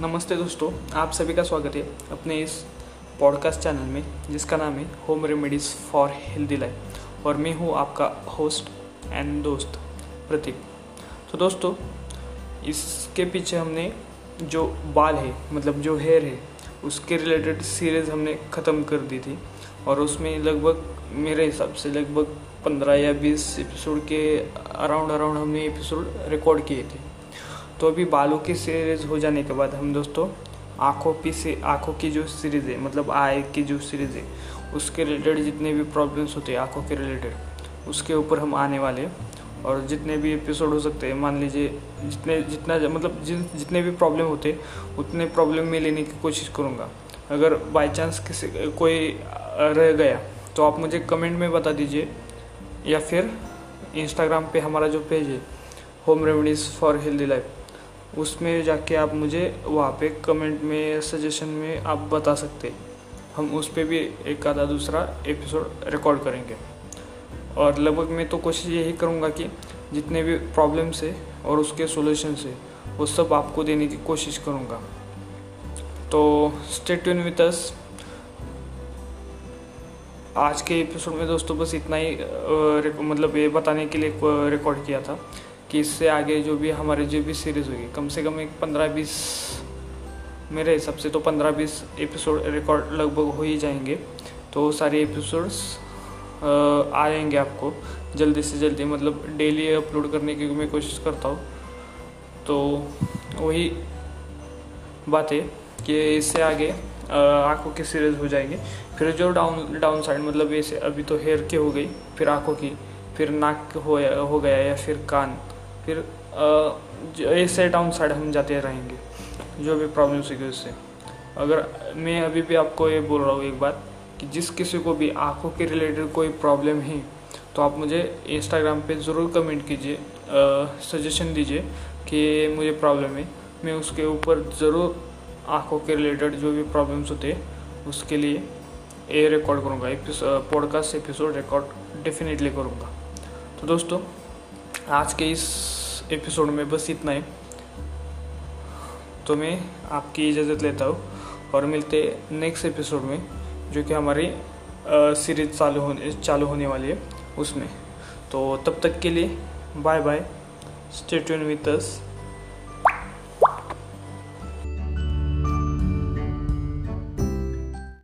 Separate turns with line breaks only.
नमस्ते दोस्तों, आप सभी का स्वागत है अपने इस पॉडकास्ट चैनल में, जिसका नाम है home remedies for healthy life और मैं हूँ आपका होस्ट एंड दोस्त प्रतीक। तो दोस्तों, इसके पीछे हमने जो बाल है मतलब जो हेयर है, उसके रिलेटेड सीरीज़ हमने ख़त्म कर दी थी, और उसमें लगभग मेरे हिसाब से लगभग पंद्रह या बीस एपिसोड के अराउंड अराउंड हमने एपिसोड रिकॉर्ड किए थे। तो अभी बालों की सीरीज़ हो जाने के बाद हम दोस्तों, आँखों की से, आँखों की जो सीरीज़ है मतलब आई की जो सीरीज़ है, उसके रिलेटेड जितने भी प्रॉब्लम्स होते हैं, आँखों के रिलेटेड उसके ऊपर हम आने वाले और जितने भी एपिसोड हो सकते हैं, मान लीजिए जितने, जितना मतलब जिन, जितने भी प्रॉब्लम होते उतने प्रॉब्लम में लेने की कोशिश करूँगा। अगर बाई चांस किसी, कोई रह गया तो आप मुझे कमेंट में बता दीजिए, या फिर इंस्टाग्राम पे हमारा जो पेज है home remedies for healthy life उसमें जाके आप मुझे वहाँ पे कमेंट में सजेशन में आप बता सकते। हम उस पर भी एक आधा दूसरा एपिसोड रिकॉर्ड करेंगे। और लगभग मैं तो कोशिश यही करूँगा कि जितने भी प्रॉब्लम्स है और उसके सोल्यूशन है, वो सब आपको देने की कोशिश करूँगा। तो स्टेट विथ अस आज के एपिसोड में दोस्तों बस इतना ही मतलब ये बताने के लिए रिकॉर्ड किया था। कि इससे आगे जो भी हमारे जो भी सीरीज़ होगी, कम से कम एक पंद्रह बीस, मेरे हिसाब से तो पंद्रह बीस एपिसोड रिकॉर्ड लगभग हो ही जाएँगे। तो सारे एपिसोड्स आ जाएँगे आपको, जल्दी से जल्दी मतलब डेली अपलोड करने की मैं कोशिश करता हूँ। तो वही बात है कि इससे आगे आँखों की सीरीज़ हो जाएँगे। फिर जो डाउन डाउन साइड मतलब ऐसे अभी तो हेयर की हो गई, फिर आँखों की, फिर नाक हो हो गया या फिर कान फिर ए से डाउन साइड हम जाते रहेंगे, जो भी प्रॉब्लम होगी उससे अगर मैं अभी भी आपको ये बोल रहा हूँ एक बात, कि जिस किसी को भी आँखों के रिलेटेड कोई प्रॉब्लम है तो आप मुझे इंस्टाग्राम पे ज़रूर कमेंट कीजिए सजेशन दीजिए कि मुझे प्रॉब्लम है। मैं उसके ऊपर ज़रूर आँखों के रिलेटेड जो भी प्रॉब्लम्स होते हैं, उसके लिए ए रिकॉर्ड करूँगा। पॉडकास्ट एपिसोड रिकॉर्ड डेफिनेटली करूँगा। तो दोस्तों, आज के इस एपिसोड में बस इतना ही। तो मैं आपकी इजाज़त लेता हूँ और मिलते नेक्स्ट एपिसोड में, जो कि हमारी सीरीज़ चालू होने चालू होने वाली है उसमें। तो तब तक के लिए bye bye stay tune with us